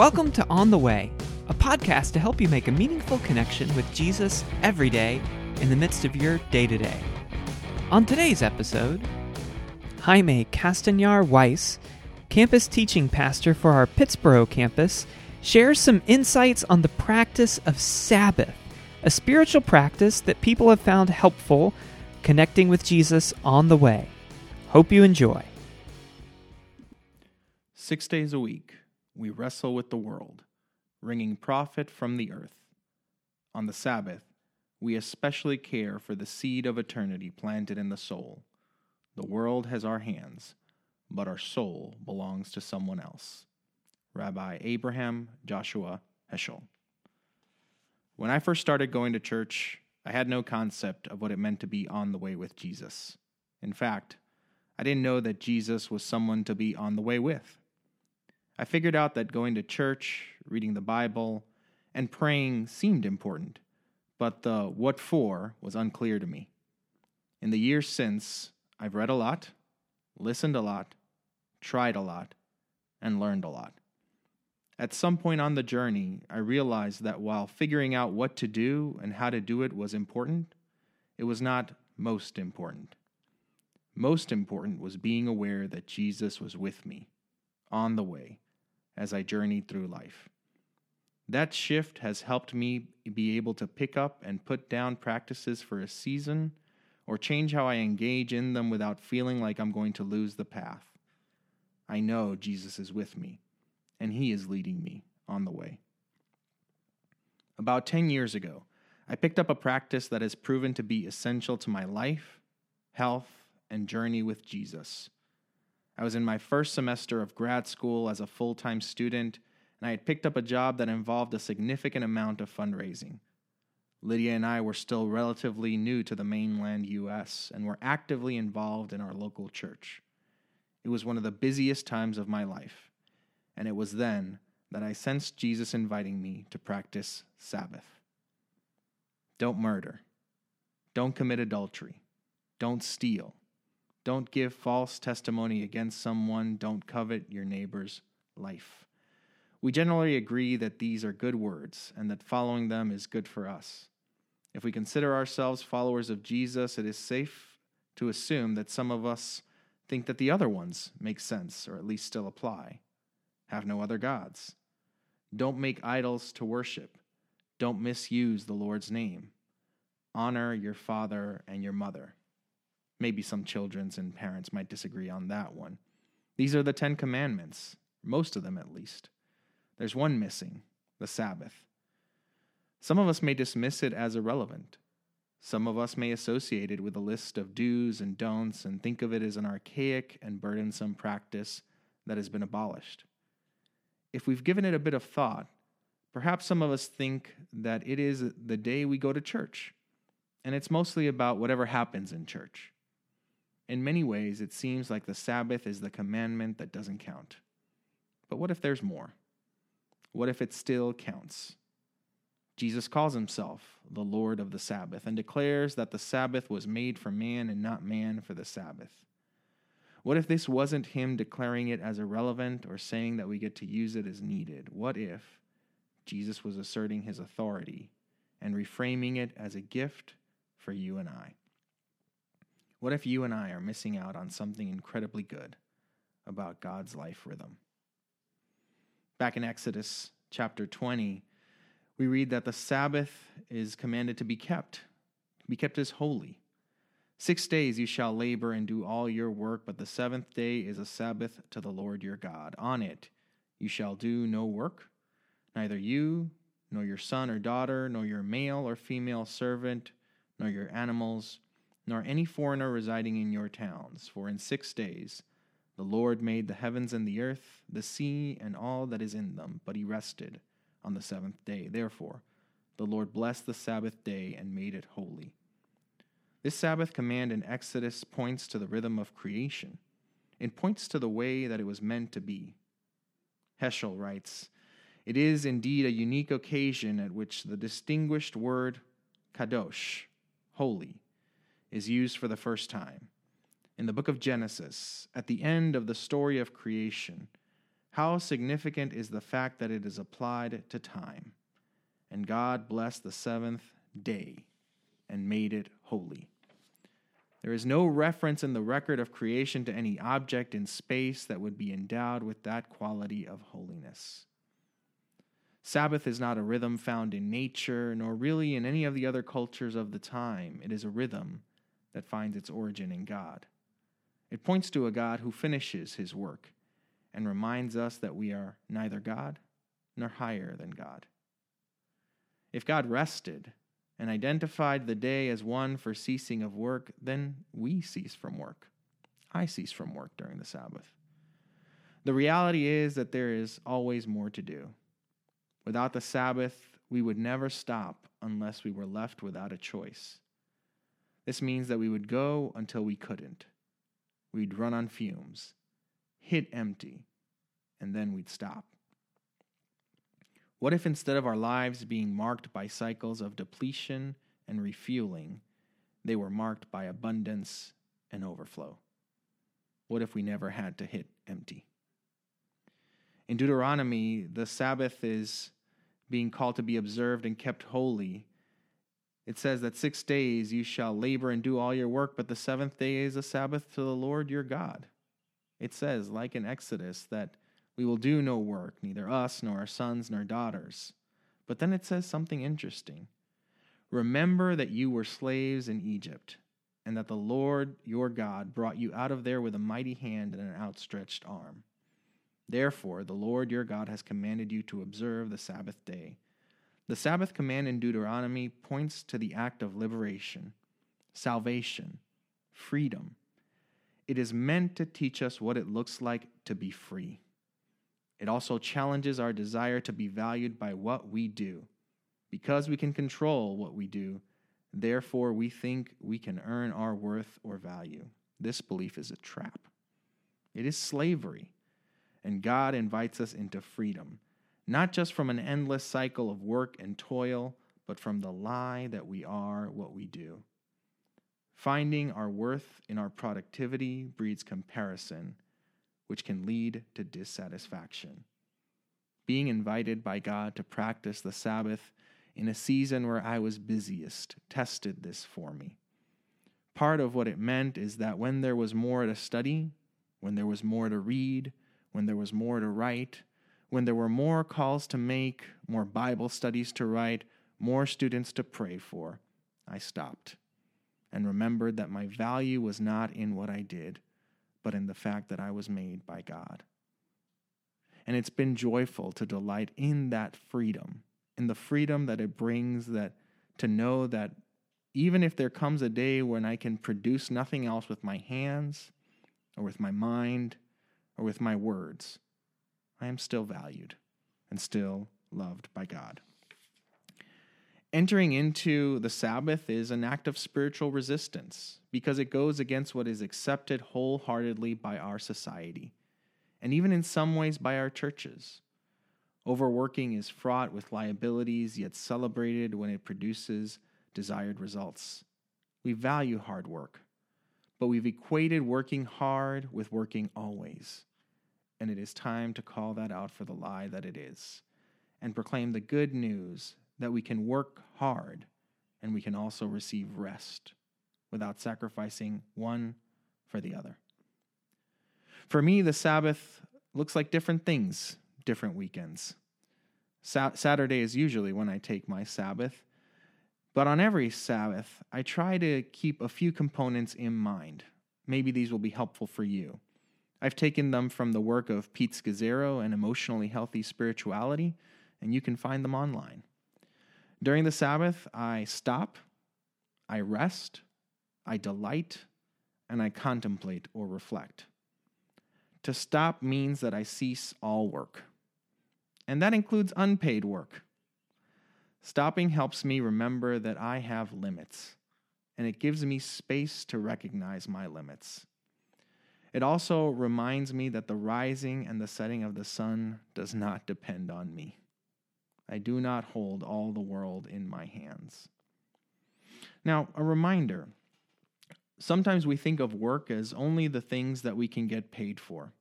Welcome to On the Way, a podcast to help you make a meaningful connection with Jesus every day in the midst of your day to day. On today's episode, Jaime Castañer Weiss, campus teaching pastor for our Pittsburgh campus, shares some insights on the practice of Sabbath, a spiritual practice that people have found helpful connecting with Jesus on the way. Hope you enjoy. Six days a week, we wrestle with the world, wringing profit from the earth. On the Sabbath, we especially care for the seed of eternity planted in the soul. The world has our hands, but our soul belongs to someone else. Rabbi Abraham Joshua Heschel. When I first started going to church, I had no concept of what it meant to be on the way with Jesus. In fact, I didn't know that Jesus was someone to be on the way with. I figured out that going to church, reading the Bible, and praying seemed important, but the what for was unclear to me. In the years since, I've read a lot, listened a lot, tried a lot, and learned a lot. At some point on the journey, I realized that while figuring out what to do and how to do it was important, it was not most important. Most important was being aware that Jesus was with me, on the way, as I journeyed through life. That shift has helped me be able to pick up and put down practices for a season or change how I engage in them without feeling like I'm going to lose the path. I know Jesus is with me, and He is leading me on the way. About 10 years ago, I picked up a practice that has proven to be essential to my life, health, and journey with Jesus. I was in my first semester of grad school as a full time student, and I had picked up a job that involved a significant amount of fundraising. Lydia and I were still relatively new to the mainland U.S. and were actively involved in our local church. It was one of the busiest times of my life, and it was then that I sensed Jesus inviting me to practice Sabbath. Don't murder. Don't commit adultery. Don't steal. Don't give false testimony against someone. Don't covet your neighbor's life. We generally agree that these are good words and that following them is good for us. If we consider ourselves followers of Jesus, it is safe to assume that some of us think that the other ones make sense or at least still apply. Have no other gods. Don't make idols to worship. Don't misuse the Lord's name. Honor your father and your mother. Maybe some children's and parents might disagree on that one. These are the Ten Commandments, most of them at least. There's one missing the Sabbath. Some of us may dismiss it as irrelevant. Some of us may associate it with a list of do's and don'ts and think of it as an archaic and burdensome practice that has been abolished. If we've given it a bit of thought, perhaps some of us think that it is the day we go to church, and it's mostly about whatever happens in church. In many ways, it seems like the Sabbath is the commandment that doesn't count. But what if there's more? What if it still counts? Jesus calls himself the Lord of the Sabbath and declares that the Sabbath was made for man and not man for the Sabbath. What if this wasn't him declaring it as irrelevant or saying that we get to use it as needed? What if Jesus was asserting his authority and reframing it as a gift for you and I? What if you and I are missing out on something incredibly good about God's life rhythm? Back in Exodus chapter 20, we read that the Sabbath is commanded to be kept, be kept as holy. Six days you shall labor and do all your work, but the seventh day is a Sabbath to the Lord your God. On it you shall do no work, neither you, nor your son or daughter, nor your male or female servant, nor your animals nor any foreigner residing in your towns. For in six days the Lord made the heavens and the earth, the sea, and all that is in them, but he rested on the seventh day. Therefore, the Lord blessed the Sabbath day and made it holy. This Sabbath command in Exodus points to the rhythm of creation. It points to the way that it was meant to be. Heschel writes, It is indeed a unique occasion at which the distinguished word kadosh, holy, is used for the first time. In the book of Genesis, at the end of the story of creation, how significant is the fact that it is applied to time. And God blessed the seventh day and made it holy. There is no reference in the record of creation to any object in space that would be endowed with that quality of holiness. Sabbath is not a rhythm found in nature, nor really in any of the other cultures of the time. It is a rhythm that finds its origin in God. It points to a God who finishes his work and reminds us that we are neither God nor higher than God. If God rested and identified the day as one for ceasing of work, then we cease from work. I cease from work during the Sabbath. The reality is that there is always more to do. Without the Sabbath, we would never stop unless we were left without a choice. This means that we would go until we couldn't. We'd run on fumes, hit empty, and then we'd stop. What if instead of our lives being marked by cycles of depletion and refueling, they were marked by abundance and overflow? What if we never had to hit empty? In Deuteronomy, the Sabbath is being called to be observed and kept holy. It says that six days you shall labor and do all your work, but the seventh day is a Sabbath to the Lord your God. It says, like in Exodus, that we will do no work, neither us nor our sons nor daughters. But then it says something interesting. Remember that you were slaves in Egypt, and that the Lord your God brought you out of there with a mighty hand and an outstretched arm. Therefore, the Lord your God has commanded you to observe the Sabbath day. The Sabbath command in Deuteronomy points to the act of liberation, salvation, freedom. It is meant to teach us what it looks like to be free. It also challenges our desire to be valued by what we do. Because we can control what we do, therefore we think we can earn our worth or value. This belief is a trap. It is slavery. And God invites us into freedom, not just from an endless cycle of work and toil, but from the lie that we are what we do. Finding our worth in our productivity breeds comparison which can lead to dissatisfaction. Being invited by God to practice the Sabbath in a season where I was busiest tested this for me. Part of what it meant is that when there was more to study, when there was more to read, when there was more to write, when there were more calls to make, more Bible studies to write, more students to pray for, I stopped and remembered that my value was not in what I did, but in the fact that I was made by God. And it's been joyful to delight in that freedom, in the freedom that it brings that to know that even if there comes a day when I can produce nothing else with my hands or with my mind or with my words, I am still valued and still loved by God. Entering into the Sabbath is an act of spiritual resistance because it goes against what is accepted wholeheartedly by our society, and even in some ways by our churches. Overworking is fraught with liabilities, yet celebrated when it produces desired results. We value hard work, but we've equated working hard with working always. And it is time to call that out for the lie that it is and proclaim the good news that we can work hard and we can also receive rest without sacrificing one for the other. For me, the Sabbath looks like different things, different weekends. Sa- Saturday is usually when I take my Sabbath, but on every Sabbath, I try to keep a few components in mind. Maybe these will be helpful for you. I've taken them from the work of Pete Scazzero and Emotionally Healthy Spirituality, and you can find them online. During the Sabbath, I stop, I rest, I delight, and I contemplate or reflect. To stop means that I cease all work, and that includes unpaid work. Stopping helps me remember that I have limits, and it gives me space to recognize my limits. It also reminds me that the rising and the setting of the sun does not depend on me. I do not hold all the world in my hands. Now, a reminder sometimes we think of work as only the things that we can get paid for.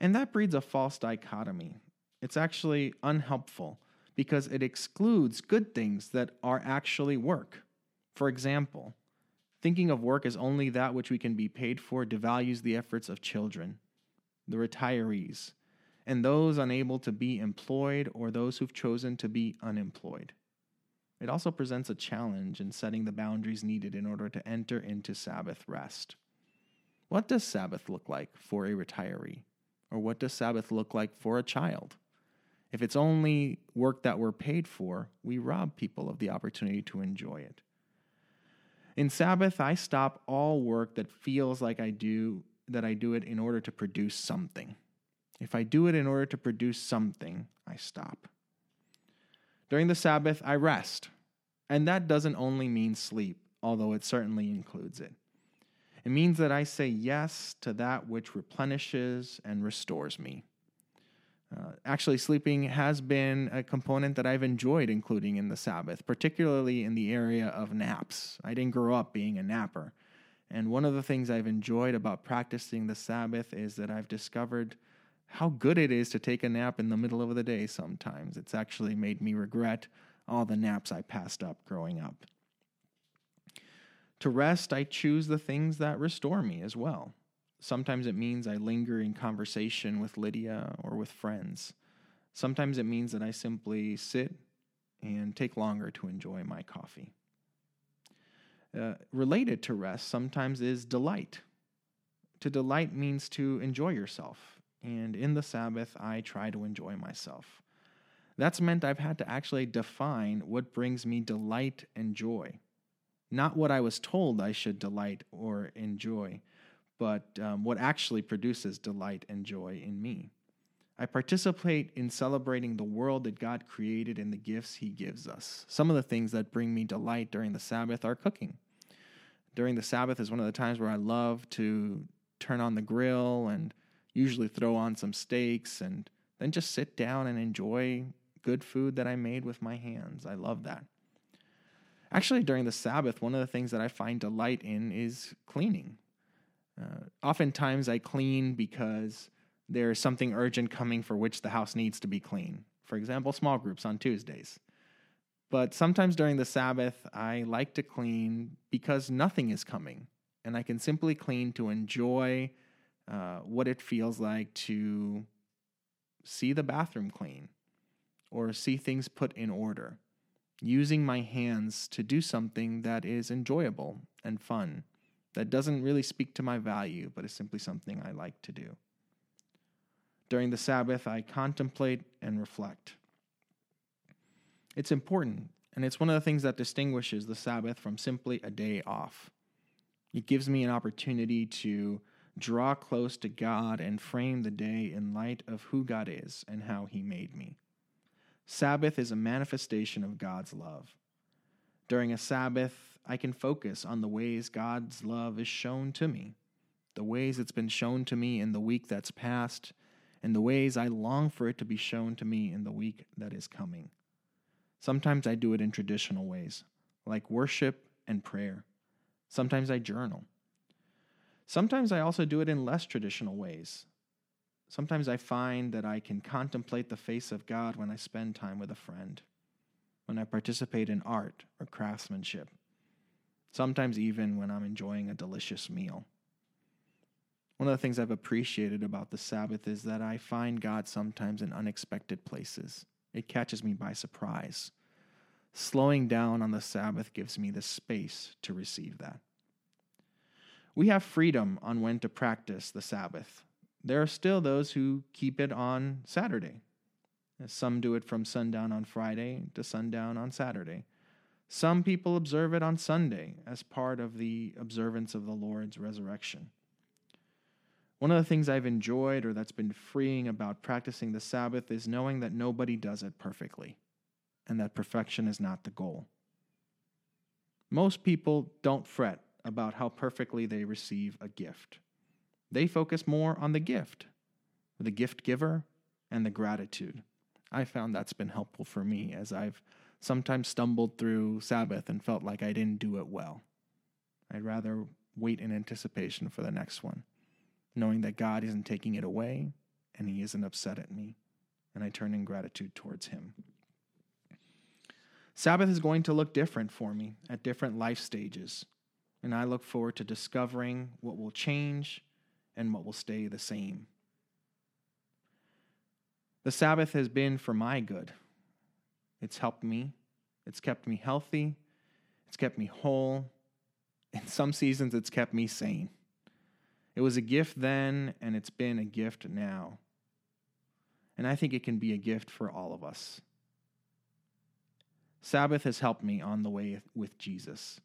And that breeds a false dichotomy. It's actually unhelpful because it excludes good things that are actually work. For example, thinking of work as only that which we can be paid for devalues the efforts of children, the retirees, and those unable to be employed or those who've chosen to be unemployed. It also presents a challenge in setting the boundaries needed in order to enter into Sabbath rest. What does Sabbath look like for a retiree? Or what does Sabbath look like for a child? If it's only work that we're paid for, we rob people of the opportunity to enjoy it. In Sabbath, I stop all work that feels like I do that I do it in order to produce something. If I do it in order to produce something, I stop. During the Sabbath, I rest. And that doesn't only mean sleep, although it certainly includes it. It means that I say yes to that which replenishes and restores me. Uh, actually, sleeping has been a component that I've enjoyed including in the Sabbath, particularly in the area of naps. I didn't grow up being a napper. And one of the things I've enjoyed about practicing the Sabbath is that I've discovered how good it is to take a nap in the middle of the day sometimes. It's actually made me regret all the naps I passed up growing up. To rest, I choose the things that restore me as well. Sometimes it means I linger in conversation with Lydia or with friends. Sometimes it means that I simply sit and take longer to enjoy my coffee. Uh, related to rest sometimes is delight. To delight means to enjoy yourself, and in the Sabbath, I try to enjoy myself. That's meant I've had to actually define what brings me delight and joy not what I was told I should delight or enjoy, but um, what actually produces delight and joy in me. I participate in celebrating the world that God created and the gifts He gives us. Some of the things that bring me delight during the Sabbath are cooking. During the Sabbath is one of the times where I love to turn on the grill and usually throw on some steaks and then just sit down and enjoy good food that I made with my hands. I love that. Actually, during the Sabbath, one of the things that I find delight in is cleaning. Uh, oftentimes, I clean because there's something urgent coming for which the house needs to be clean. For example, small groups on Tuesdays. But sometimes during the Sabbath, I like to clean because nothing is coming. And I can simply clean to enjoy uh, what it feels like to see the bathroom clean or see things put in order using my hands to do something that is enjoyable and fun, that doesn't really speak to my value, but is simply something I like to do. During the Sabbath, I contemplate and reflect. It's important, and it's one of the things that distinguishes the Sabbath from simply a day off. It gives me an opportunity to draw close to God and frame the day in light of who God is and how He made me. Sabbath is a manifestation of God's love. During a Sabbath, I can focus on the ways God's love is shown to me, the ways it's been shown to me in the week that's passed, and the ways I long for it to be shown to me in the week that is coming. Sometimes I do it in traditional ways, like worship and prayer. Sometimes I journal. Sometimes I also do it in less traditional ways, Sometimes I find that I can contemplate the face of God when I spend time with a friend, when I participate in art or craftsmanship, sometimes even when I'm enjoying a delicious meal. One of the things I've appreciated about the Sabbath is that I find God sometimes in unexpected places. It catches me by surprise. Slowing down on the Sabbath gives me the space to receive that. We have freedom on when to practice the Sabbath there are still those who keep it on Saturday. Some do it from sundown on Friday to sundown on Saturday. Some people observe it on Sunday as part of the observance of the Lord's resurrection. One of the things I've enjoyed or that's been freeing about practicing the Sabbath is knowing that nobody does it perfectly and that perfection is not the goal. Most people don't fret about how perfectly they receive a gift. They focus more on the gift, the gift giver, and the gratitude. I found that's been helpful for me as I've sometimes stumbled through Sabbath and felt like I didn't do it well. I'd rather wait in anticipation for the next one, knowing that God isn't taking it away and he isn't upset at me, and I turn in gratitude towards him. Sabbath is going to look different for me at different life stages, and I look forward to discovering what will change and what will stay the same. The Sabbath has been for my good. It's helped me, it's kept me healthy, it's kept me whole. In some seasons, it's kept me sane. It was a gift then, and it's been a gift now. And I think it can be a gift for all of us. Sabbath has helped me on the way with Jesus.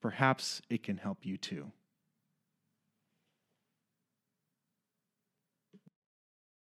Perhaps it can help you too.